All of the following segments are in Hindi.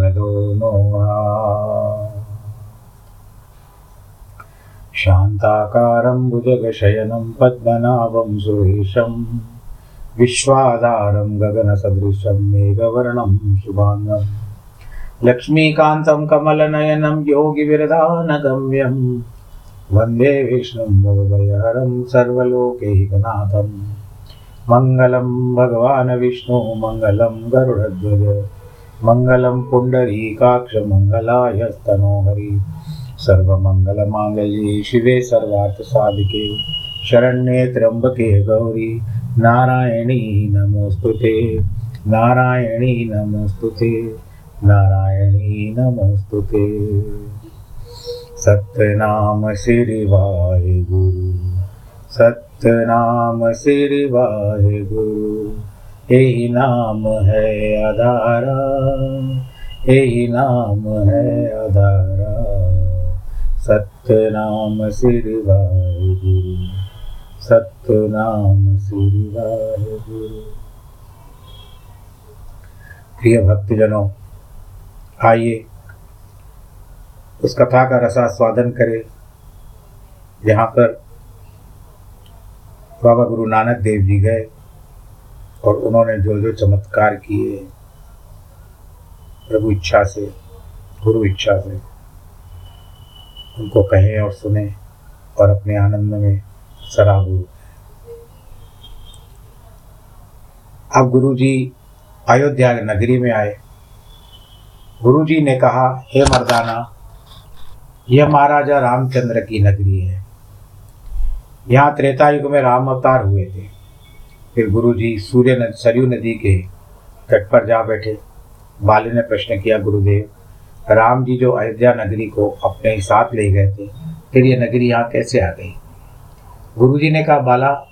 मैं दोनों हाथ शान्ताकारं भुजगशयनं पद्मनाभं सुरेशं, विश्वाधारं गगनसदृशं मेघवर्णं शुभाङ्गं लक्ष्मीकान्तं कमलनयनं योगिविरदानगम्यं, वंदे विष्णुं भवभयहरं सर्वलोकैकनाथं मङ्गलं भगवान् विष्णु गरुडध्वज। मङ्गलं पुण्डरीकाक्षमङ्गलाय स्तनोहरि सर्वमङ्गलमाङ्गल्ये शिवे सर्वार्थसाधिके। शरण्ये त्र्यम्बके गौरी। नारायणी नमोऽस्तु ते। नारायणी नमोऽस्तु ते। नारायणी नमोऽस्तु ते। सत्यनाम श्री वाहेगुरु सत्यनाम श्री वाहेगुरु यही नाम है आधारा यही नाम है आधारा सत्यनाम श्री वाहेगुरु सत्यनाम श्री वाहेगुरु प्रिय भक्तजनों, आइए उस कथा का रसास्वादन करें, जहाँ पर बाबा गुरु नानक देव जी गए। और उन्होंने जो जो चमत्कार किए, प्रभु इच्छा से, गुरु इच्छा से, उनको कहें और सुने और अपने आनंद में सराबू अब गुरु जी अयोध्या नगरी में आए। गुरु जी ने कहा, हे मर्दाना, यह महाराजा रामचंद्र की नगरी है। यहाँ त्रेता युग में राम अवतार हुए थे। फिर गुरु जी सूर्य नद, सरयू नदी के तट पर जा बैठे। बाली ने प्रश्न किया, गुरुदेव, राम जी जो अयोध्या नगरी को अपने साथ ले गए थे, फिर ये नगरी यहाँ कैसे आ गई? गुरु जी ने कहा, बाला,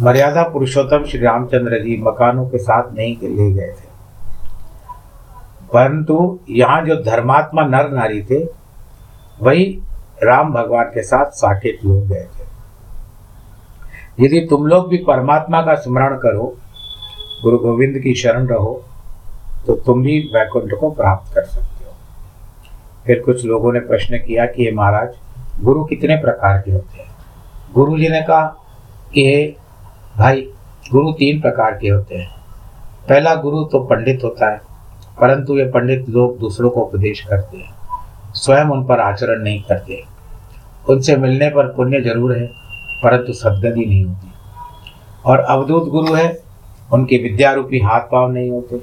मर्यादा पुरुषोत्तम श्री रामचंद्र जी मकानों के साथ नहीं ले गए थे। परंतु यहाँ जो धर्मात्मा नर नारी थे, वही राम भगवान के साथ साकेत लोग गए थे। यदि तुम लोग भी परमात्मा का स्मरण करो, गुरु गोविंद की शरण रहो तो तुम भी वैकुंठ को प्राप्त कर सकते हो। फिर कुछ लोगों ने प्रश्न किया कि ये महाराज, गुरु कितने प्रकार के होते हैं? गुरु जी ने कहा कि भाई, गुरु तीन प्रकार के होते हैं। पहला गुरु तो पंडित होता है, परंतु ये पंडित लोग दूसरों को उपदेश करते हैं, स्वयं उन पर आचरण नहीं करते। उनसे मिलने पर पुण्य ज़रूर है परंतु सदगति नहीं होती। और अवधूत गुरु है उनके विद्या रूपी हाथ पाँव नहीं होते।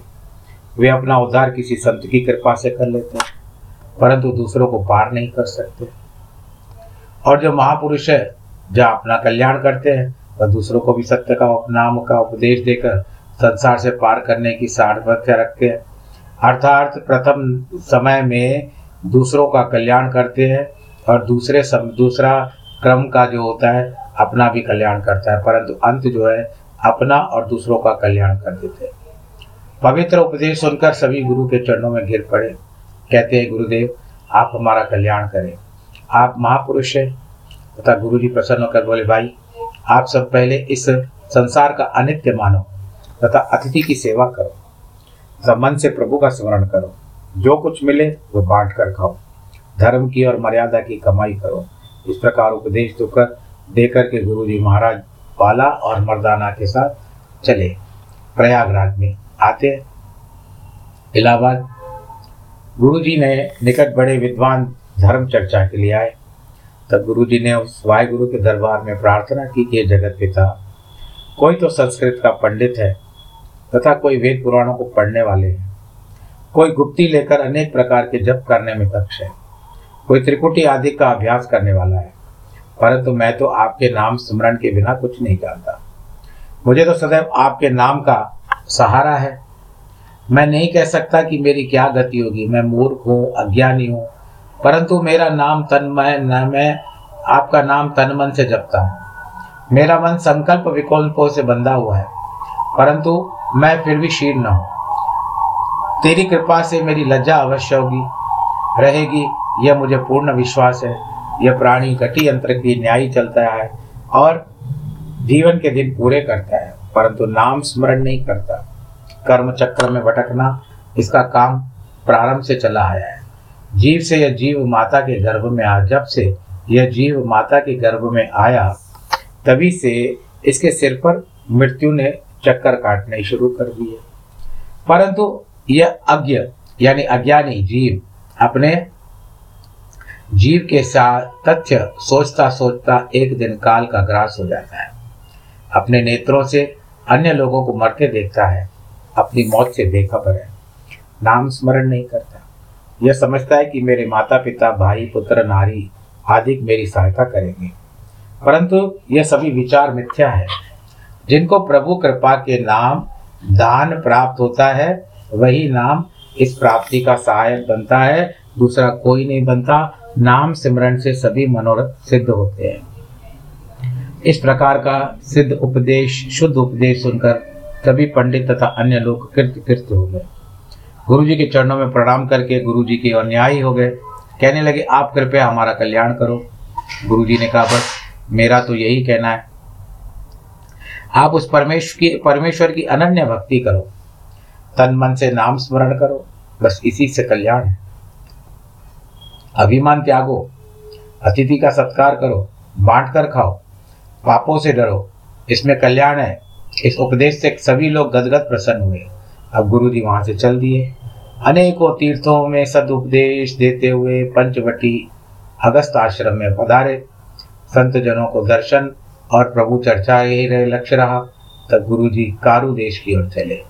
वे अपना उद्धार किसी संत की कृपा से कर लेते हैं परंतु दूसरों को पार नहीं कर सकते। और जो महापुरुष है जो अपना कल्याण करते हैं वह दूसरों को भी सत्य का नाम का उपदेश देकर संसार से पार करने की सामर्थ्य रखते हैं। अर्थात प्रथम समय में दूसरों का कल्याण करते हैं और दूसरे सम, दूसरा क्रम का जो होता है, अपना भी कल्याण करता है, परंतु अंत जो है, अपना और दूसरों का कल्याण कर देते हैं। पवित्र उपदेश सुनकर सभी गुरु के चरणों में गिर पड़े। कहते हैं, गुरुदेव, आप हमारा कल्याण करें। आप महापुरुष हैं। तथा गुरु जी प्रसन्न होकर बोले, भाई, आप सब पहले इस संसार का अनित्य मानो, तथा अतिथि की सेवा करो, तथा मन से प्रभु का स्मरण करो। जो कुछ मिले, वो बांट कर खाओ। धर्म की और मर्यादा की कमाई करो। इस प्रकार उपदेश देकर देकर के गुरु जी महाराज बाला और मर्दाना के साथ चले। प्रयागराज में आते इलाहाबाद। गुरु जी ने निकट बड़े विद्वान धर्म चर्चा के लिए आए। तब गुरु जी ने उस वाय गुरु के दरबार में प्रार्थना की कि जगत पिता, कोई तो संस्कृत का पंडित है तथा कोई वेद पुराणों को पढ़ने वाले हैं। कोई गुप्ती लेकर अनेक प्रकार के जप करने में दक्ष है। कोई त्रिकुटी आदि का अभ्यास करने वाला है। परंतु मैं तो आपके नाम स्मरण के बिना कुछ नहीं जानता। मुझे तो सदैव आपके नाम का सहारा है। मैं नहीं कह सकता कि मेरी क्या गति होगी। मैं मूर्ख हूँ, अज्ञानी हूँ। परंतु मेरा नाम तन्मय, न मैं आपका नाम तन मन से जपता हूँ। मेरा मन संकल्प विकल्पों से बंधा हुआ है। परंतु मैं फिर भी शीर्ण हूँ। तेरी कृपा से मेरी लज्जा अवश्य होगी, रहेगी। यह मुझे पूर्ण विश्वास है। यह प्राणी घटी यंत्र की न्याय चलता है और जीवन के दिन पूरे करता है, परंतु नाम स्मरण नहीं करता। कर्म चक्र में भटकना इसका काम प्रारंभ से चला आया है। जीव से यह जीव माता के गर्भ में आया। जब से यह जीव माता के गर्भ में आया, तभी से इसके सिर पर मृत्यु ने चक्कर काटने शुरू कर दिए। परंतु यह अज्ञ, यानी अज्ञानी जीव अपने जीव के साथ तथ्य सोचता सोचता एक दिन काल का ग्रास हो जाता है। अपने नेत्रों से अन्य लोगों को मरते देखता है। अपनी मौत से बेखबर है। नाम स्मरण नहीं करता। यह समझता है कि मेरे माता पिता भाई, पुत्र, नारी आदि मेरी सहायता करेंगे। परंतु यह सभी विचार मिथ्या है। जिनको प्रभु कृपा के नाम दान प्राप्त होता है, वही नाम इस प्राप्ति का सहायक बनता है दूसरा कोई नहीं बनता। नाम सिमरण से सभी मनोरथ सिद्ध होते हैं। इस प्रकार का सिद्ध उपदेश, शुद्ध उपदेश सुनकर सभी पंडित तथा अन्य लोग कृत कृत्य हो गए। गुरु जी के चरणों में प्रणाम करके गुरु जी के अन्यायी हो गए। कहने लगे, आप कृपया हमारा कल्याण करो। गुरु जी ने कहा, बस, मेरा तो यही कहना है। आप उस परमेश्वर की परमेश्वर की अनन्य भक्ति करो। तन मन से नाम स्मरण करो। बस इसी से कल्याण है। अभिमान त्यागो, अतिथि का सत्कार करो, बांट कर खाओ, पापों से डरो। इसमें कल्याण है। इस उपदेश से सभी लोग गदगद प्रसन्न हुए। अब गुरु जी वहाँ से चल दिए। अनेकों तीर्थों में सदुपदेश देते हुए पंचवटी अगस्त आश्रम में पधारे। संत जनों को दर्शन और प्रभु चर्चा यही रहे लक्ष्य रहा। तब गुरु जी कारू देश की ओर चले।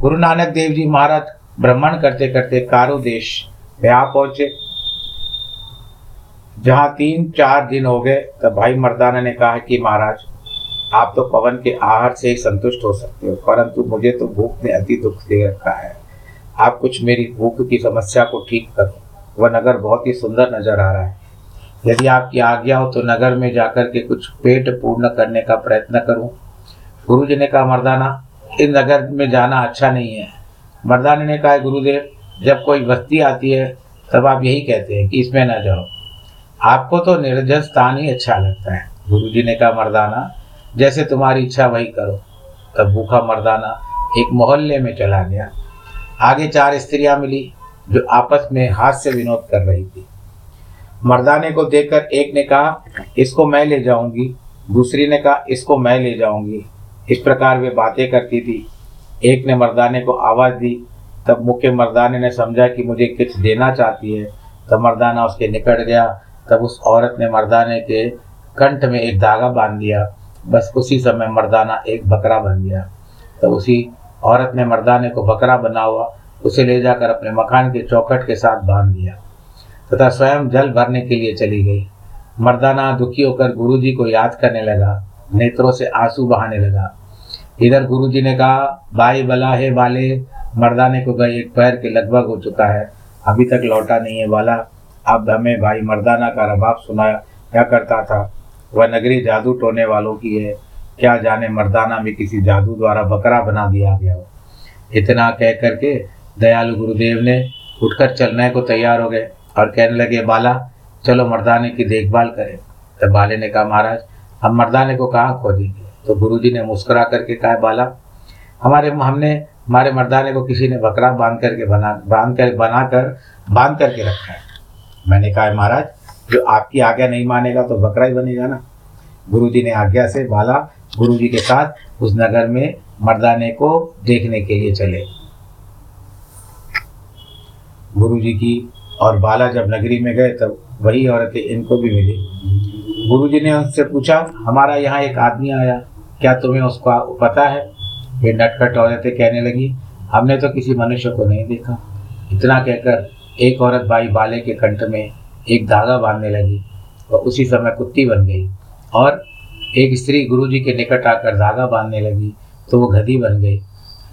गुरु नानक देव जी महाराज भ्रमण करते करते कारू देश आ पहुँचे। जहाँ तीन चार दिन हो गए, तब भाई मर्दाना ने कहा कि महाराज, आप तो पवन के आहार से ही संतुष्ट हो सकते हो, परंतु मुझे तो भूख ने अति दुख दे रखा है। आप कुछ मेरी भूख की समस्या को ठीक करो, वह नगर बहुत ही सुंदर नज़र आ रहा है। यदि आपकी आज्ञा हो तो नगर में जाकर के कुछ पेट पूर्ण करने का प्रयत्न करूँ। गुरु जी ने कहा, मर्दाना इस नगर में जाना अच्छा नहीं है। मर्दाने ने कहा, गुरुदेव जब कोई बस्ती आती है, तब आप यही कहते हैं कि इसमें ना जाओ। आपको तो निर्जन स्थान ही अच्छा लगता है। गुरु जी ने कहा, मर्दाना, जैसे तुम्हारी इच्छा वही करो। तब भूखा मर्दाना एक मोहल्ले में चला गया। आगे चार स्त्रियाँ मिली जो आपस में हास्य विनोद कर रही थी। मर्दाने को देखकर एक ने कहा, इसको मैं ले जाऊँगी। दूसरी ने कहा, इसको मैं ले जाऊँगी। इस प्रकार वे बातें करती थी। एक ने मर्दाने को आवाज़ दी तब मुख्य मर्दाने ने समझा कि मुझे कुछ देना चाहती है। तब मर्दाना उसके निकट गया। तब उस औरत ने मर्दाने के कंठ में एक धागा बाँध दिया बस उसी समय मर्दाना एक बकरा बन गया। तब उसी औरत ने मर्दाने को बकरा बना हुआ, उसे ले जाकर अपने मकान के चौखट के साथ बाँध दिया तथा स्वयं जल भरने के लिए चली गई। मर्दाना दुखी होकर गुरु जी को याद करने लगा, नेत्रों से आँसू बहाने लगा। इधर गुरु जी ने कहा भाई बला है वाले मर्दाने को गए, एक पैर के लगभग हो चुका है। अभी तक लौटा नहीं है वाला। अब हमें भाई मर्दाना का रबाब सुनाया करता था? वह नगरी जादू टोने वालों की है। क्या जाने, मर्दाना में किसी जादू द्वारा बकरा बना दिया गया हो। इतना कह करके दयालु गुरुदेव ने उठकर चलने को तैयार हो गए और कहने लगे, बाला, चलो मर्दाने की देखभाल करें। तब बाले ने कहा, महाराज, हम मर्दाने को कहाँ खोजेंगे? तो गुरु जी ने मुस्कुरा करके कहा, बाला, हमारे, हमने हमारे मर्दाने को किसी ने बकरा बाँध करके बना, बाँध कर बना कर बाँध करके रखा है। मैंने कहा महाराज, जो आपकी आज्ञा नहीं मानेगा तो बकरा ही बनेगा ना? गुरु जी ने आज्ञा से बाला गुरु जी के साथ उस नगर में मर्दाने को देखने के लिए चले। गुरु जी की और बाला जब नगरी में गए, तब वही औरतें इनको भी मिली। गुरु जी ने उनसे पूछा, हमारा यहाँ एक आदमी आया, क्या तुम्हें उसका पता है? ये नटखट औरतें कहने लगी, हमने तो किसी मनुष्य को नहीं देखा। इतना कहकर एक औरत भाई बाले के कंठ में एक धागा बांधने लगी और उसी समय कुत्ती बन गई और एक स्त्री गुरु जी के निकट आकर धागा बांधने लगी तो वो गधी बन गई।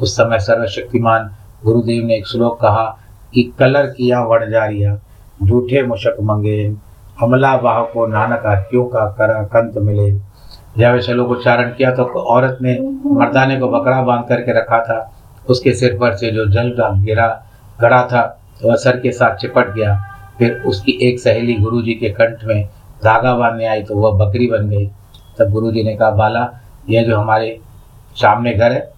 उस समय सर्वशक्तिमान गुरुदेव ने एक श्लोक कहा कि, कलर किया वड़ जारिया झूठे मुशक मंगे हमला बाह को नानक क्यों का करा कंत मिले जब श्लोक उच्चारण किया तो औरत ने मर्दाने को बकरा बाँध करके रखा था। उसके सिर पर से जो जल गिरा गड़ा था वह सर के साथ चिपट गया। फिर उसकी एक सहेली गुरु जी के कंठ में धागा बांधने आई तो वह बकरी बन गई। तब गुरु जी ने कहा बाला यह जो हमारे सामने घर है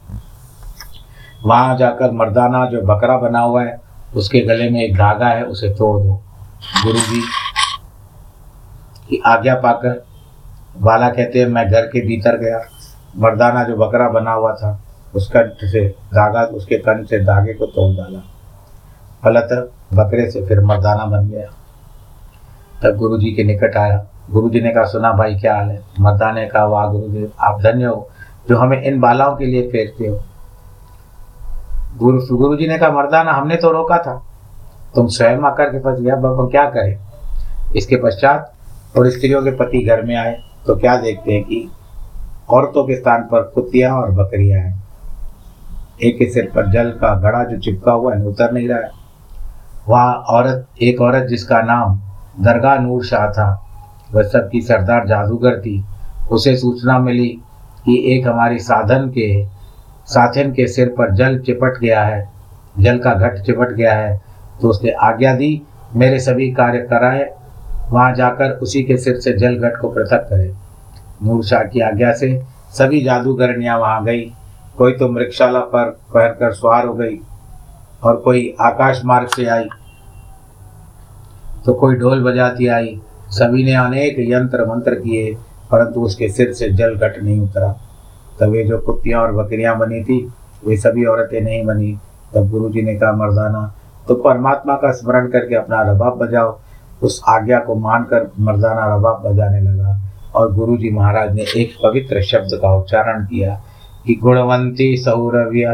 वहाँ जाकर मर्दाना जो बकरा बना हुआ है उसके गले में एक धागा है उसे तोड़ दो। गुरु जी की आज्ञा पाकर बाला कहते हैं, मैं घर के भीतर गया। मर्दाना जो बकरा बना हुआ था उस कंठ से धागा, उसके कंठ से धागे को तोड़ डाला। फलत बकरे से फिर मर्दाना बन गया। तब गुरु जी के निकट आया। गुरु जी ने कहा, सुना भाई, क्या हाल है? मर्दाने कहा, वाह गुरुदेव आप धन्य हो, जो हमें इन बालाओं के लिए फेरते हो। गुरु गुरु जी ने कहा, मर्दाना, हमने तो रोका था। तुम स्वयं आकर के पास गया बाबा क्या करें? इसके पश्चात और स्त्रियों के पति घर में आए। तो क्या देखते हैं कि औरतों के स्थान पर कुत्तियाँ और बकरियाँ हैं। एक के सिर पर जल का घड़ा जो चिपका हुआ है, उतर नहीं रहा है। वहाँ औरत, एक औरत जिसका नाम दरगाह नूर शाह था, वह सबकी सरदार जादूगर थी। उसे सूचना मिली कि एक हमारी साधन के, साथन के सिर पर जल चिपट गया है। जल का घट चिपट गया है तो उसने आज्ञा दी, मेरे सभी कार्य कराए वहाँ जाकर उसी के सिर से जल घट को पृथक करे। शाह की आज्ञा से सभी जादूगरनियाँ वहाँ गई। कोई तो मृक्षाला पर पहनकर सवार हो गई और कोई आकाश मार्ग से आई। तो कोई ढोल बजाती आई। सभी ने अनेक यंत्र मंत्र किए, परंतु उसके सिर से जल घट नहीं उतरा। तब वे जो कुत्तियाँ और बकरियाँ बनी थी, वे सभी औरतें नहीं बनी। तब गुरु जी ने कहा, मर्दाना तो परमात्मा का स्मरण करके अपना रबाब बजाओ। उस आज्ञा को मानकर मर्दाना रबाब बजाने लगा और गुरु जी महाराज ने एक पवित्र शब्द का उच्चारण किया कि गुणवंती सौरव्य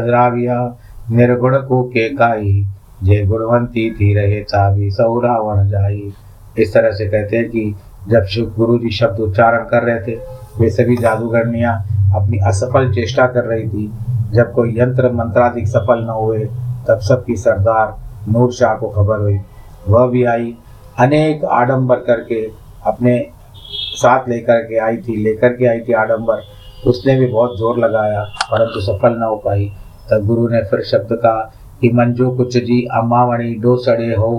निर्गुण को के काई। जय गुणवंती थी रहे ताभी सौरावण जाई। इस तरह से कहते हैं कि जब शिव गुरु जी शब्द उच्चारण कर रहे थे, वे सभी जादूगरनियाँ अपनी असफल चेष्टा कर रही थी। जब कोई यंत्र मंत्राधिक सफल न हुए, तब सबकी सरदार नूर शाह को खबर हुई। वह भी आई अनेक आडंबर करके अपने साथ लेकर के आई थी, लेकर के आई थी आडंबर। उसने भी बहुत ज़ोर लगाया, परंतु सफल न हो पाई। तब गुरु ने फिर शब्द कहा कि मंजू कुछ जी अम्मावणी डो सड़े हो,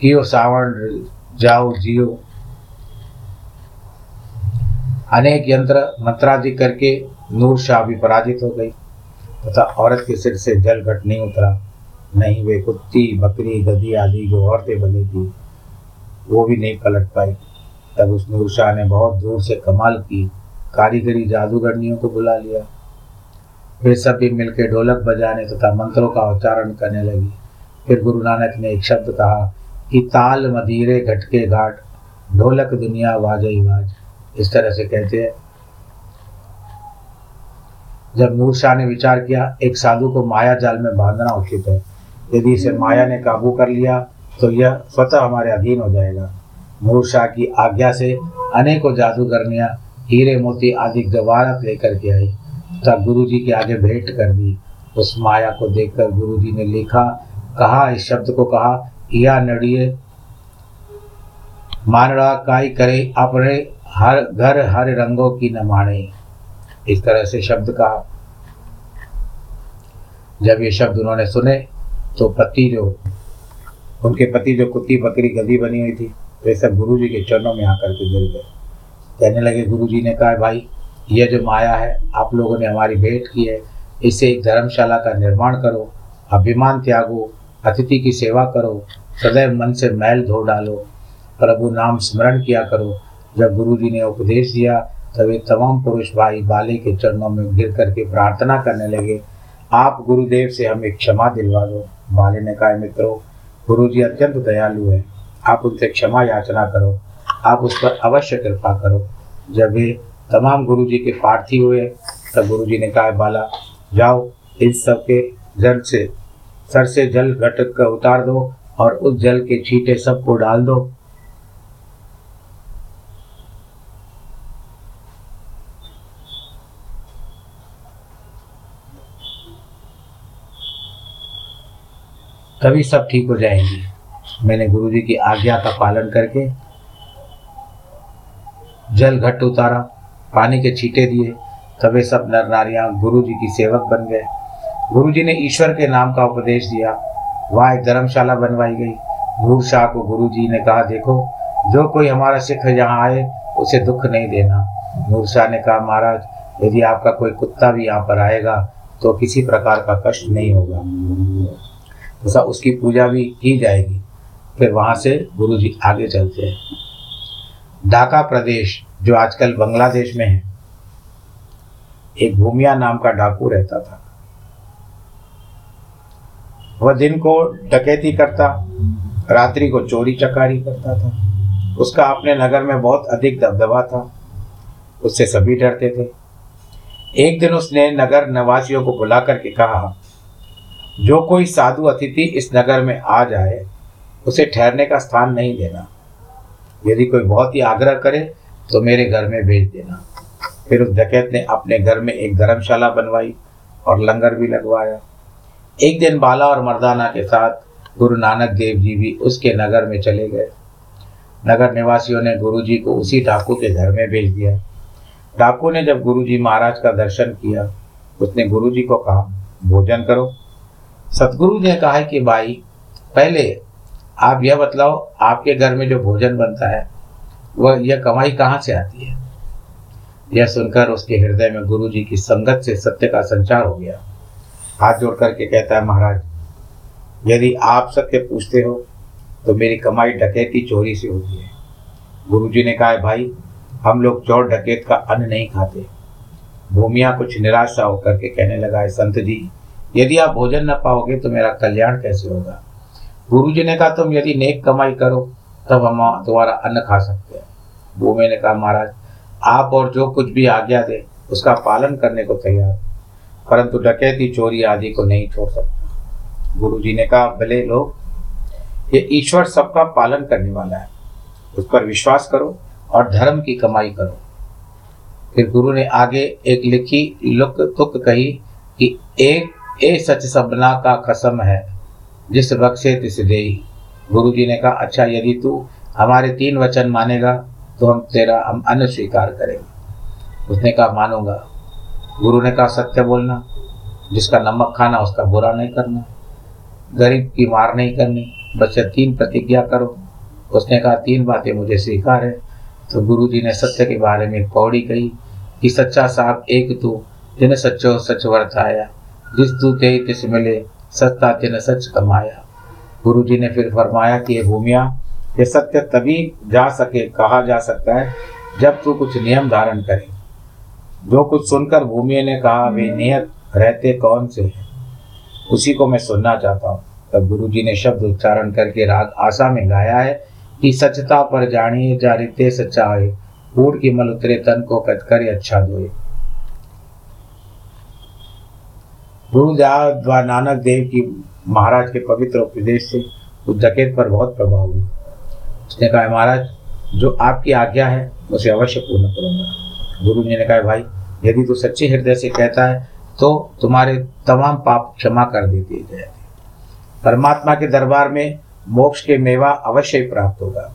कियो सावण, जाओ, जियो। अनेक यंत्र मंत्रादि करके नूर शाह भी पराजित हो गई, तथा औरत के सिर से जल घट नहीं उतरा। नहीं, वे कुत्ती, बकरी, गधी आदि जो औरतें बनी थी वो भी नहीं पलट पाई। तब उस नूर शाह ने बहुत दूर से कमाल की कारीगरी जादूगरनियों को बुला लिया। वे सभी मिलकर ढोलक बजाने तथा मंत्रों का उच्चारण करने लगी। फिर गुरु नानक ने एक शब्द कहा कि ताल मदीरे घटके घाट, ढोलक दुनिया वाजई वाज। इस तरह से कहते हैं। जब नूर शाह ने विचार किया, एक साधु को माया जाल में बांधना उचित है। यदि इसे माया ने काबू कर लिया तो यह स्वतः हमारे अधीन हो जाएगा। मूर्षा की आज्ञा से अनेकों जादूगरनियाँ हीरे मोती आदि जवाहरत लेकर के आई। तब गुरु जी के आगे भेंट कर दी। उस माया को देखकर गुरु जी ने लिखा, कहा, इस शब्द को कहा या नड़िए मानड़ा काई करे अपने हर घर हर रंगों की न माने। इस तरह से शब्द कहा जब ये शब्द उन्होंने सुने तो पति जो उनके पति जो कुत्ती, बकरी गदी बनी हुई थी वे सब गुरु जी के चरणों में आकर के गिर गए। कहने लगे गुरु जी ने कहा, भाई यह जो माया है, आप लोगों ने हमारी भेंट की है इससे एक धर्मशाला का निर्माण करो, अभिमान त्यागो, अतिथि की सेवा करो, सदैव मन से मैल धो डालो, प्रभु नाम स्मरण किया करो। जब गुरु जी ने उपदेश दिया, तब ये तमाम पुरुष भाई बाले के चरणों में गिर करके प्रार्थना करने लगे, आप गुरुदेव से हमें क्षमा दिलवा दो। बाले ने कहा, मित्रों गुरु जी अत्यंत दयालु है। आप उनसे क्षमा याचना करो। आप उस पर अवश्य कृपा करो। जब वे तमाम गुरु जी के पार्थी हुए, तब गुरु जी ने कहा, बाला, जाओ इन सब के जल से, सर से जल घटक कर उतार दो और उस जल के छींटे सबको डाल दो। तभी सब ठीक हो जाएँगी। मैंने गुरु जी की आज्ञा का पालन करके जल घट उतारा, पानी के छींटे दिए तभी सब नर नारियाँ गुरु जी की सेवक बन गए। गुरु जी ने ईश्वर के नाम का उपदेश दिया। वहाँ एक धर्मशाला बनवाई गई। नूर शाह को गुरु जी ने कहा, देखो, जो कोई हमारा सिख यहाँ आए, उसे दुख नहीं देना। नूर शाह ने कहा, महाराज, यदि आपका कोई कुत्ता भी यहाँ पर आएगा तो किसी प्रकार का कष्ट नहीं होगा। तो उसकी पूजा भी की जाएगी। फिर वहाँ से गुरु जी आगे चलते हैं। ढाका प्रदेश, जो आजकल बांग्लादेश में है, एक भूमिया नाम का डाकू रहता था। वह दिन को डकैती करता, रात्रि को चोरी चकारी करता था। उसका अपने नगर में बहुत अधिक दबदबा था। उससे सभी डरते थे। एक दिन उसने नगर निवासियों को बुला करके कहा जो कोई साधु अतिथि इस नगर में आ जाए, उसे ठहरने का स्थान नहीं देना। यदि कोई बहुत ही आग्रह करे तो मेरे घर में भेज देना। फिर उस डकैत ने अपने घर में एक धर्मशाला बनवाई और लंगर भी लगवाया। एक दिन बाला और मर्दाना के साथ गुरु नानक देव जी भी उसके नगर में चले गए। नगर निवासियों ने गुरु जी को उसी डाकू के घर में भेज दिया। डाकू ने जब गुरु जी महाराज का दर्शन किया, उसने गुरु जी को कहा, भोजन करो। सतगुरु ने कहा कि भाई, पहले आप यह बतलाओ, आपके घर में जो भोजन बनता है, वह यह कमाई कहाँ से आती है? यह सुनकर उसके हृदय में गुरु जी की संगत से सत्य का संचार हो गया। हाथ जोड़ करके कहता है, महाराज, यदि आप सत्य पूछते हो तो मेरी कमाई डकैती चोरी से होती है। गुरु जी ने कहा, भाई, हम लोग चोर डकैत का अन्न नहीं खाते। भूमिया कुछ निराशा होकर के कहने लगा है संत जी यदि आप भोजन न पाओगे तो मेरा कल्याण कैसे होगा? गुरु जी ने कहा, तुम यदि नेक कमाई करो, तब हम तुम्हारा अन्न खा सकते हैं। भूमि ने कहा, महाराज, आप और जो कुछ भी आज्ञा दे, उसका पालन करने को तैयार परंतु डकैती चोरी आदि को नहीं छोड़ सकता। गुरु जी ने कहा, भले लोग, ये ईश्वर सबका पालन करने वाला है। उस पर विश्वास करो और धर्म की कमाई करो। फिर गुरु ने आगे एक लिखी लुक तुक कही कि एक ए सच सबना का कसम है, जिस बख्शे तिस दे। गुरु जी ने कहा अच्छा यदि तू हमारे तीन वचन मानेगा तो हम तेरा, हम अन्न स्वीकार करेंगे। उसने कहा, मानूँगा। गुरु ने कहा, सत्य बोलना, जिसका नमक खाना, उसका बुरा नहीं करना। गरीब की मार नहीं करनी बच्चे तीन प्रतिज्ञा करो। उसने कहा, तीन बातें मुझे स्वीकार है। तो गुरु जी ने सत्य के बारे में पौड़ी कही कि, सच्चा साहब, एक तू जिन सच्चो सच वर्ताया जिस तू ते तिस मिले, सत्ता तिन सच कमाया। गुरु जी ने फिर फरमाया कि भूमिया, ये सत्य तभी जा सके, कहा जा सकता है, जब तू कुछ नियम धारण करे। जो कुछ सुनकर भूमि ने कहा, वे नियत रहते कौन से हैं? उसी को मैं सुनना चाहता हूँ। तब गुरु जी ने शब्द उच्चारण करके राग आशा में गाया है कि सचता पर जानिए जारिते सच्चाए कूड़ की मल उतरे, तन को कटकर अच्छा धोए। गुरुदेव नानक देव की महाराज के पवित्र उपदेश से उस डकैत पर बहुत प्रभाव हुआ। उसने कहा महाराज, जो आपकी आज्ञा है, उसे अवश्य पूर्ण करूँगा। गुरु जी ने कहा, भाई, यदि तू सच्चे हृदय से कहता है तो तुम्हारे तमाम पाप क्षमा कर देते जाए परमात्मा के दरबार में मोक्ष के मेवा अवश्य प्राप्त होगा।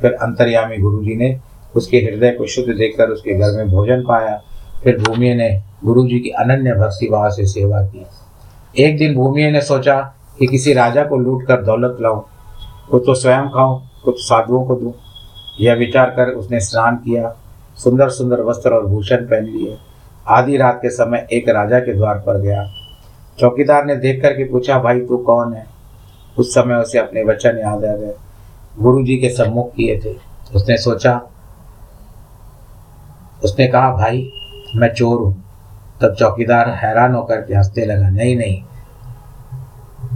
फिर अंतर्यामी गुरु जी ने उसके हृदय को शुद्ध देखकर उसके घर में भोजन पाया। फिर भूमि ने गुरु जी की अनन्य भक्ति भाव से सेवा की। एक दिन भूमि ने सोचा कि किसी राजा को लूट कर दौलत लाऊं कुछ तो स्वयं खाऊं कुछ साधुओं को दूँ। यह विचार कर उसने स्नान किया सुंदर सुंदर वस्त्र और भूषण पहन लिए। आधी रात के समय एक राजा के द्वार पर गया। चौकीदार ने देख करके पूछा, भाई, तू कौन है? उस समय उसे अपने वचन याद आ गए। गुरु जी के सम्मुख किए थे। उसने सोचा, उसने कहा, भाई, मैं चोर हूँ। तब चौकीदार हैरान होकर के हँसते लगा, नहीं नहीं,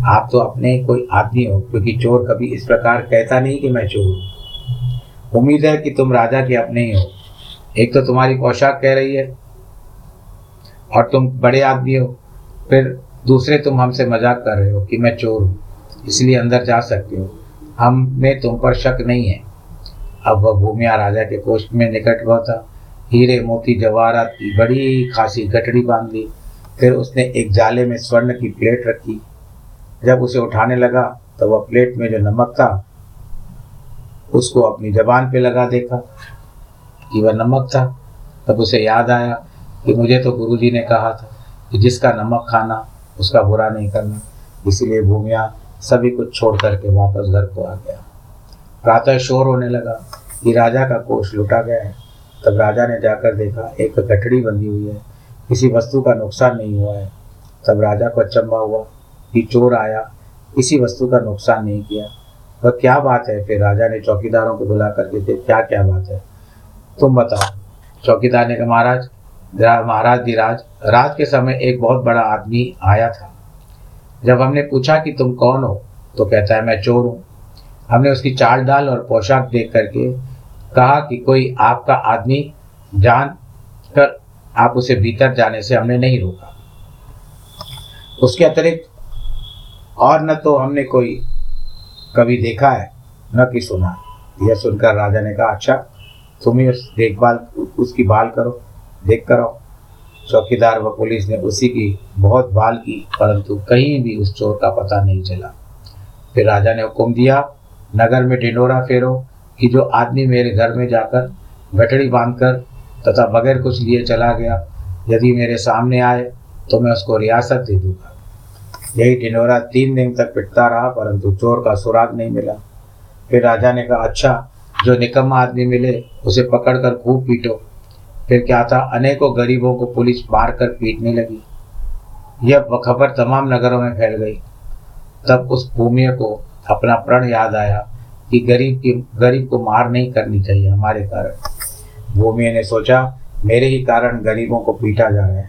आप तो अपने कोई आदमी हो, क्योंकि चोर कभी इस प्रकार कहता नहीं कि मैं चोर हूँ। उम्मीद है कि तुम राजा के अपने ही हो। एक तो तुम्हारी पोशाक कह रही है, और तुम बड़े आदमी हो। फिर दूसरे तुम हमसे मज़ाक कर रहे हो कि मैं चोर हूँ, इसलिए अंदर जा सकते हो। हमें तुम पर शक नहीं है। अब वह भूमिया राजा के कोष में निकट हुआ था। हीरे मोती जवाहरात की बड़ी खासी गठड़ी बाँध। ली फिर उसने एक जाले में स्वर्ण की प्लेट रखी। जब उसे उठाने लगा तो वह प्लेट में जो नमक था, उसको अपनी जबान पे लगा देखा कि वह नमक था। तब उसे याद आया कि मुझे तो गुरुजी ने कहा था कि जिसका नमक खाना, उसका बुरा नहीं करना। इसीलिए भूमिया सभी कुछ छोड़ करके वापस घर को आ गया। प्रातः शोर होने लगा कि राजा का कोष लुटा गया है। तब राजा ने जाकर देखा, एक गठड़ी बंधी हुई है। किसी वस्तु का नुकसान नहीं हुआ है। तब राजा को अचंबा हुआ कि चोर आया, किसी वस्तु का नुकसान नहीं किया। वह क्या बात है? फिर राजा ने चौकीदारों को बुला करके थे क्या क्या बात है? तुम बताओ। चौकीदार ने कहा, महाराज महाराज धीराज रात के समय एक बहुत बड़ा आदमी आया था। जब हमने पूछा कि तुम कौन हो तो कहता है, मैं चोर हूँ। हमने उसकी चाल डाल और पोशाक देख करके कहा कि कोई आपका आदमी जान कर आप उसे भीतर जाने से हमने नहीं रोका। उसके अतिरिक्त और न तो हमने कोई कभी देखा है, न कि सुना। यह सुनकर राजा ने कहा अच्छा तुम ही उस देखभाल, उसकी बाल करो, देख कर चौकीदार व पुलिस ने उसी की बहुत बाल की, परंतु कहीं भी उस चोर का पता नहीं चला। फिर राजा ने हुक्म दिया, नगर में ढिंडोरा फेरो कि जो आदमी मेरे घर में जाकर गठड़ी बांधकर तथा बगैर कुछ लिए चला गया, यदि मेरे सामने आए तो मैं उसको रियासत दे दूँगा। यही ढिंडोरा तीन दिन तक पिटता रहा, परंतु चोर का सुराग नहीं मिला। फिर राजा ने कहा अच्छा जो निकम्मा आदमी मिले, उसे पकड़कर खूब पीटो। फिर क्या था, अनेकों गरीबों को पुलिस मार कर पीटने लगी। यह खबर तमाम नगरों में फैल गई। तब उस भूमि को अपना प्रण याद आया। कि गरीब की, गरीब को मार नहीं करनी चाहिए हमारे कारण। भूमि ने सोचा, मेरे ही कारण गरीबों को पीटा जा रहा है।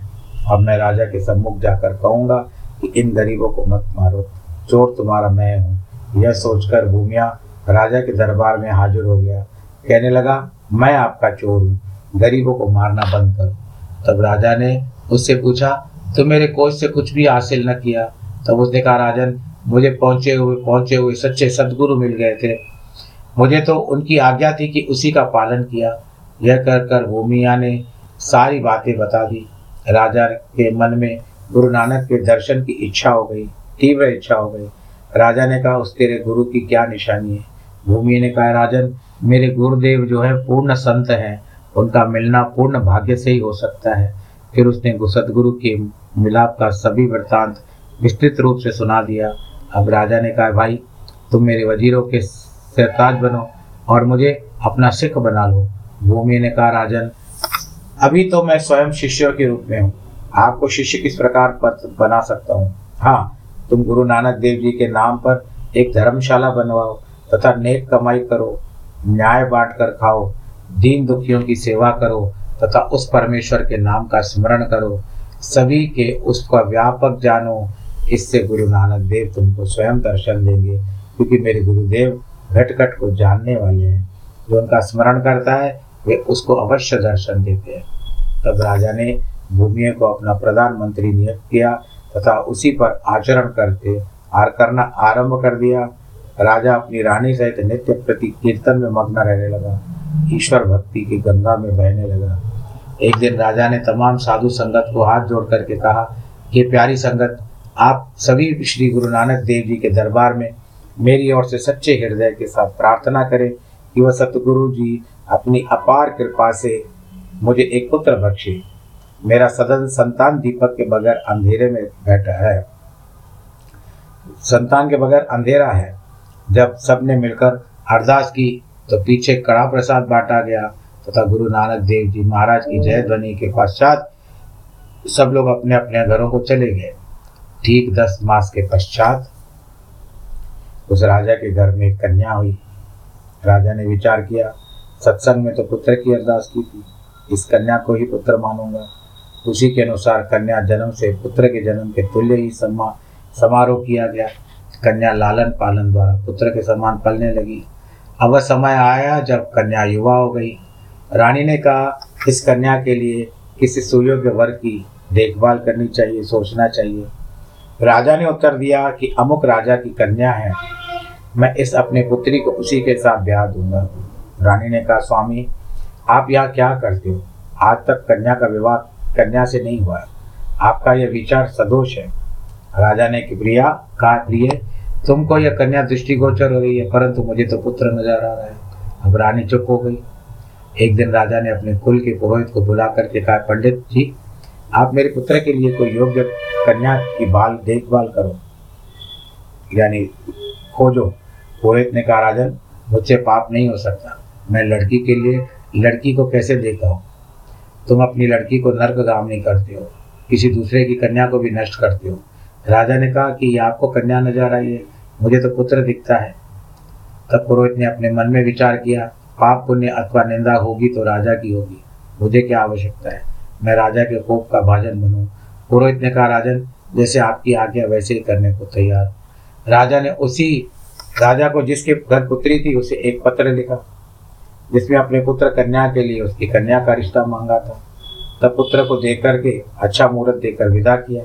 अब मैं राजा के सम्मुख जाकर कहूँगा कि इन गरीबों को मत मारो। चोर तुम्हारा मैं हूँ। यह सोचकर भूमिया राजा के दरबार में हाजिर हो गया। कहने लगा, मैं आपका चोर हूँ। गरीबों को मारना बंद करो। तब राजा ने उससे पूछा तो मेरे कोच से कुछ भी हासिल न किया? तब उसने कहा, राजन मुझे पहुँचे हुए पहुँचे हुए सच्चे सदगुरु मिल गए थे। मुझे तो उनकी आज्ञा थी कि उसी का पालन किया। यह कर कर भूमिया ने सारी बातें बता दी। राजा के मन में गुरु नानक के दर्शन की इच्छा हो गई, तीव्र इच्छा हो गई। राजा ने कहा, उस तेरे गुरु की क्या निशानी है? भूमि ने कहा, राजन, मेरे गुरुदेव जो है, पूर्ण संत हैं। उनका मिलना पूर्ण भाग्य से ही हो सकता है। फिर उसने सदगुरु के मिलाप का सभी वृत्तांत विस्तृत रूप से सुना दिया। अब राजा ने कहा, भाई, तुम मेरे वजीरों के सरताज बनो और मुझे अपना सिख बना लो। भूमि ने कहा, राजन, अभी तो मैं स्वयं शिष्य के रूप में हूँ। आपको शिष्य किस प्रकार बना सकता हूँ? हाँ तुम गुरु नानक देव जी के नाम पर एक धर्मशाला बनवाओ तथा नेक कमाई करो, न्याय बांट कर खाओ, दीन दुखियों की सेवा करो तथा उस परमेश्वर के नाम का स्मरण करो। सभी के उसका व्यापक जानो इससे गुरु नानक देव तुमको स्वयं दर्शन देंगे, क्योंकि मेरे गुरुदेव घट घट को जानने वाले हैं। जो उनका स्मरण करता है, वे उसको अवश्य दर्शन देते हैं। तब राजा ने भूमि को अपना प्रधानमंत्री नियुक्त किया तथा उसी पर आचरण करते आर करना आरंभ कर दिया। राजा अपनी रानी सहित नित्य प्रति कीर्तन में मग्न रहने लगा। ईश्वर भक्ति की गंगा में बहने लगा। एक दिन राजा ने तमाम साधु संगत को हाथ जोड़ करके कहा कि प्यारी संगत आप सभी श्री गुरु नानक देव जी के दरबार में मेरी ओर से सच्चे हृदय के साथ प्रार्थना करें कि वह सतगुरु जी अपनी अपार कृपा से मुझे एक पुत्र बख्शे। मेरा सदन संतान दीपक के बगैर अंधेरे में बैठा है। संतान के बगैर अंधेरा है। जब सबने मिलकर अरदास की तो पीछे कड़ा प्रसाद बांटा गया तथा तो गुरु नानक देव जी महाराज की जय ध्वनि के पश्चात सब लोग अपने अपने घरों को चले गए। ठीक दस मास के पश्चात उस राजा के घर में कन्या हुई। राजा ने विचार किया, सत्संग में तो पुत्र की अरदास की थी, इस कन्या को ही पुत्र मानूँगा। उसी के अनुसार कन्या जन्म से पुत्र के जन्म के तुल्य ही सम्मा समारोह किया गया। कन्या लालन पालन द्वारा पुत्र के समान पलने लगी। अब वह समय आया जब कन्या युवा हो गई। रानी ने कहा, इस कन्या के लिए किसी सुयोग्य वर्ग की देखभाल करनी चाहिए, सोचना चाहिए। राजा ने उत्तर दिया कि अमुक राजा की कन्या है। मैं इस अपने पुत्री को उसी के साथ ब्याह दूँगा। रानी ने कहा, स्वामी, आप यहाँ क्या करते हो? आज तक कन्या का विवाह कन्या से नहीं हुआ। आपका यह विचार सदोष है। राजा ने प्रिया, कहा, प्रिय, तुमको यह कन्या दृष्टिगोचर हो रही है, परंतु मुझे तो पुत्र नज़र आ रहा है। अब रानी चुप हो गई। एक दिन राजा ने अपने कुल के पुरोहित को बुला करके कहा, पंडित जी, आप मेरे पुत्र के लिए कोई योग्य कन्या की बाल देखभाल करो। यानी खोजो। पुरोहित ने कहा, राजन, मुझसे पाप नहीं हो सकता। मैं लड़की के लिए लड़की को कैसे देखा हूँ? तुम अपनी लड़की को नर्क नहीं करते हो। किसी दूसरे की कन्या को भी नष्ट करते हो। राजा ने कहा कि आपको कन्या नज़र आई है मुझे तो पुत्र दिखता है। तब पुरोहित ने अपने मन में विचार किया, पाप पुण्य अथवा निंदा होगी तो राजा की होगी। मुझे क्या आवश्यकता है? मैं राजा के कोप का भाजन बनूं। पुरोहित ने कहा, राजन, जैसे आपकी आज्ञा वैसे ही करने को तैयार। राजा ने उसी, राजा को जिसके घर पुत्री थी, उसे एक पत्र लिखा, जिसमें अपने पुत्र कन्या के लिए उसकी कन्या का रिश्ता मांगा था। तब पुत्र को देख करके अच्छा मुहूर्त देकर विदा किया।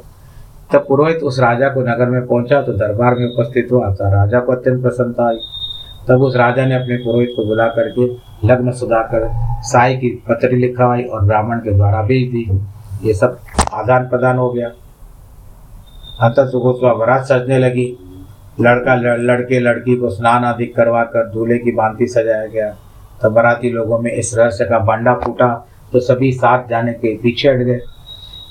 तब पुरोहित उस राजा को नगर में पहुँचा तो दरबार में उपस्थित हुआ था राजा को अत्यंत प्रसन्नता आई। तब उस राजा ने अपने पुरोहित को बुला करके लग्न सुधाकर साई की पत्री लिखवाई और ब्राह्मण के द्वारा भेज दी। ये सब आदान प्रदान हो गया। अंत सुगोत्वा बरात सजने लगी। लड़का लड़, लड़के लड़की को स्नान आदि करवा कर दूल्हे की बांति सजाया गया। तब बराती लोगों में इस रहस्य का बांडा फूटा तो सभी साथ जाने के पीछे हट गए।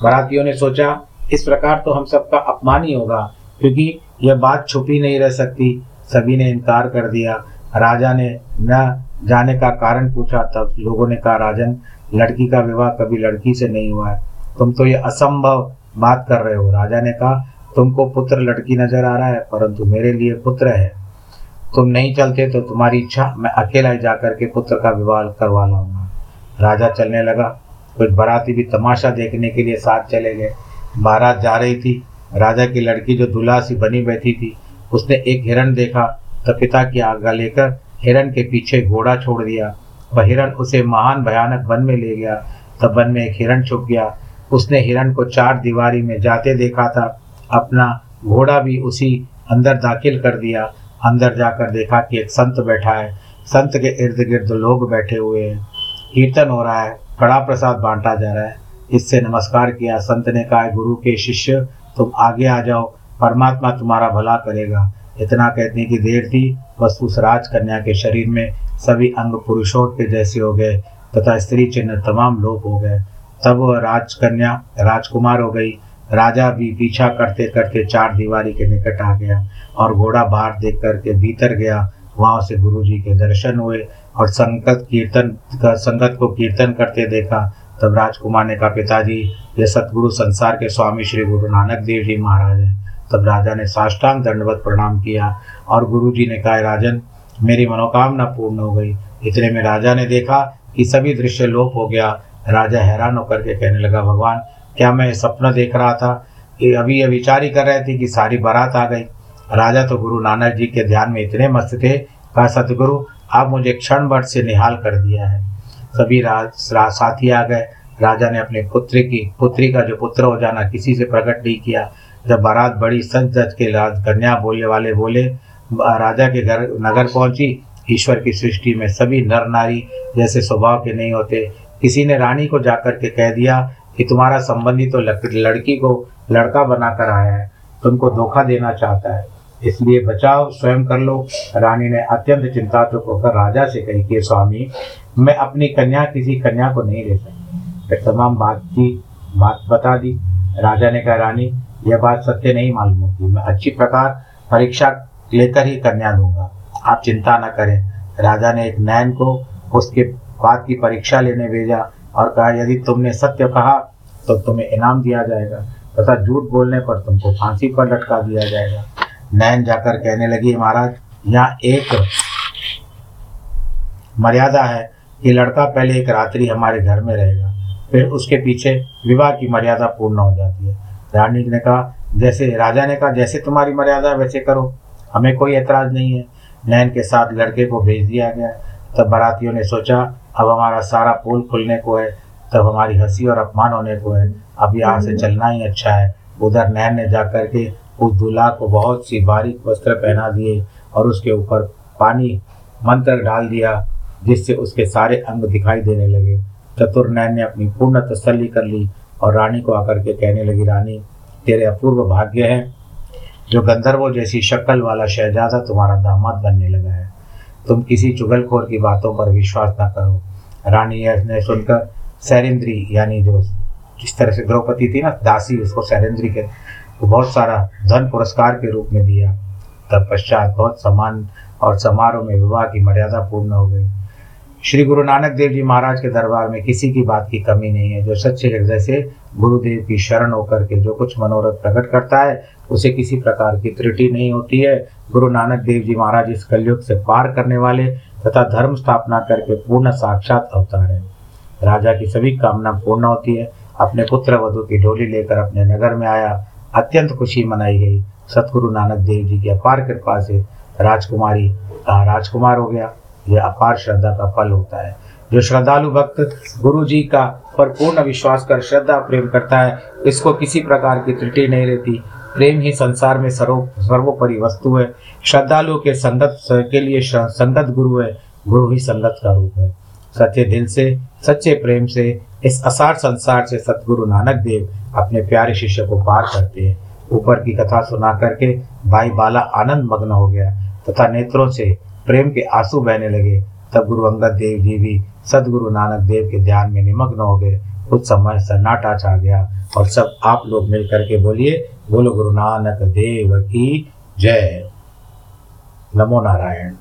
बरातियों ने सोचा इस प्रकार तो हम सबका अपमान ही होगा क्योंकि यह बात छुपी नहीं रह सकती। सभी ने इनकार कर दिया। राजा ने न जाने का कारण पूछा। तब लोगों ने कहा राजन लड़की का विवाह कभी लड़की से नहीं हुआ है। तुम तो ये असंभव बात कर रहे हो। राजा ने कहा, तुमको पुत्र लड़की नज़र आ रहा है, परंतु मेरे लिए पुत्र है। तुम नहीं चलते तो तुम्हारी इच्छा, मैं अकेला ही जाकर के पुत्र का विवाह करवा लाऊँगा। राजा चलने लगा। कुछ बराती भी तमाशा देखने के लिए साथ चले गए। बारात जा रही थी। राजा की लड़की जो दुल्हा सी बनी बैठी थी, उसने एक हिरण देखा। तो पिता की आज्ञा लेकर हिरण के पीछे घोड़ा छोड़ दिया। वह हिरण उसे महान भयानक वन में ले गया। तब वन में एक हिरण छुप गया। उसने हिरण को चार दीवारी में जाते देखा था। अपना घोड़ा भी उसी अंदर दाखिल कर दिया। अंदर जाकर देखा कि एक संत बैठा है। संत के इर्द गिर्द लोग बैठे हुए हैं। कीर्तन हो रहा है। कड़ा प्रसाद बांटा जा रहा है। इससे नमस्कार किया। संत ने कहा गुरु के शिष्य, तुम आगे आ जाओ। परमात्मा तुम्हारा भला करेगा। इतना कहने की देर थी। बस उस राजकन्या के शरीर में सभी अंग पुरुषों के जैसे हो गए तथा स्त्री चिन्ह तमाम लोग हो गए। तब वह राजकन्या राजकुमार हो गई। राजा भी पीछा करते करते चार दीवारी के निकट आ गया और घोड़ा बाहर देख करके भीतर गया। वहाँ से गुरु जी के दर्शन हुए और संगत कीर्तन का संगत को कीर्तन करते देखा। तब राजकुमार ने कहा, पिताजी, ये सतगुरु संसार के स्वामी श्री गुरु नानक देव जी महाराज हैं। तब राजा ने साष्टांग दंडवत प्रणाम किया और गुरु जी ने कहा, राजन, मेरी मनोकामना पूर्ण हो गई। इतने में राजा ने देखा कि सभी दृश्य लोप हो गया। राजा हैरान होकर के कहने लगा, भगवान, क्या मैं सपना देख रहा था? कि अभी ये विचार ही कर रहे थे कि सारी बारात आ गई। राजा तो गुरु नानक जी के ध्यान में इतने मस्त थे, कहा, सतगुरु, आप मुझे क्षण भर से निहाल कर दिया है। सभी राज साथी आ गए। राजा ने अपने पुत्र की, पुत्री का जो पुत्र हो जाना, किसी से प्रकट नहीं किया। जब बारात बड़ी सच जज के कन्या बोलने वाले बोले, राजा के घर, नगर पहुँची। ईश्वर की सृष्टि में सभी नर नारी जैसे स्वभाव के नहीं होते। किसी ने रानी को जाकर के कह दिया कि तुम्हारा संबंधी तो लड़की को लड़का बनाकर आया है, तुमको धोखा देना चाहता है। इसलिए बचाव स्वयं कर लो। रानी ने अत्यंत चिंतातुक होकर राजा से कही कि, स्वामी, मैं अपनी कन्या किसी कन्या को नहीं ले सकती। फिर तमाम बात की, बात बता दी। राजा ने कहा, रानी, यह बात सत्य नहीं मालूम होती। मैं अच्छी प्रकार परीक्षा लेकर ही कन्या दूँगा। आप चिंता न करें। राजा ने एक नैन को उसके बात की परीक्षा लेने भेजा और कहा, यदि तुमने सत्य कहा तो तुम्हें इनाम दिया जाएगा तथा झूठ बोलने पर तुमको फांसी पर लटका दिया जाएगा। नैन जाकर कहने लगी, महाराज, यहाँ एक मर्यादा है कि लड़का पहले एक रात्रि हमारे घर में रहेगा, फिर उसके पीछे विवाह की मर्यादा पूर्ण हो जाती है। रानी ने कहा, जैसे राजा ने कहा, जैसे तुम्हारी मर्यादा वैसे करो। हमें कोई एतराज़ नहीं है। नैन के साथ लड़के को भेज दिया गया। तब बारातियों ने सोचा अब हमारा सारा पुल खुलने को है तब हमारी हँसी और अपमान होने को है। अब यहाँ से चलना ही अच्छा है। उधर नैन ने जाकर के उस दूल्हा को बहुत सी बारीक वस्त्र पहना दिए और उसके ऊपर पानी मंत्र डाल दिया जिससे उसके सारे अंग दिखाई देने लगे। चतुर नैन ने अपनी पूर्ण तसल्ली कर ली और रानी को आकर के कहने लगी रानी तेरे अपूर्व भाग्य है जो गंधर्वों जैसी शक्ल वाला शहजादा तुम्हारा दामाद बनने लगा है। तुम किसी चुगलखोर की बातों पर विश्वास न करो। रानी ने सुनकर सैरेंद्री यानी जो जिस तरह से द्रौपदी थी ना, दासी, उसको सैरेंद्री के को बहुत सारा धन पुरस्कार के रूप में दिया। तत्पश्चात बहुत सम्मान और समारोह में विवाह की मर्यादा पूर्ण हो गई। श्री गुरु नानक देव जी महाराज के दरबार में किसी की बात की कमी नहीं है। जो सच्चे हृदय से गुरुदेव की शरण होकर के जो कुछ मनोरथ प्रकट करता है, उसे किसी प्रकार की त्रुटि नहीं होती है। गुरु नानक देव जी महाराज इस कलयुग से पार करने वाले तथा धर्म स्थापना करके पूर्ण साक्षात अवतार है। राजा की सभी कामना पूर्ण होती है। अपने पुत्र वधु की डोली लेकर अपने नगर में आया। अत्यंत खुशी मनाई गई। सतगुरु नानक देव जी की अपार कृपा से राजकुमारी राजकुमार हो गया। यह अपार श्रद्धा का फल होता है। जो श्रद्धालु भक्त गुरु जी का पर पूर्ण विश्वास कर श्रद्धा प्रेम करता है। इसको किसी प्रकार की त्रुटि नहीं रहती। प्रेम ही संसार में सर्व सर्वोपरि वस्तु है। श्रद्धालु के संगत के लिए संगत गुरु है। गुरु ही संगत का रूप है। सच्चे दिल से, सच्चे प्रेम से, इस असार संसार से सतगुरु नानक देव अपने प्यारे शिष्य को पार करते हैं। ऊपर की कथा सुना करके भाई बाला आनंद मग्न हो गया। तथा नेत्रों से प्रेम के आँसू बहने लगे। तब गुरु अंगद देव जी भी सदगुरु नानक देव के ध्यान में निमग्न हो गए। कुछ समय सन्नाटा छा गया और सब आप लोग मिल करके बोलिए, बोलो गुरु नानक देव की जय। नमो नारायण।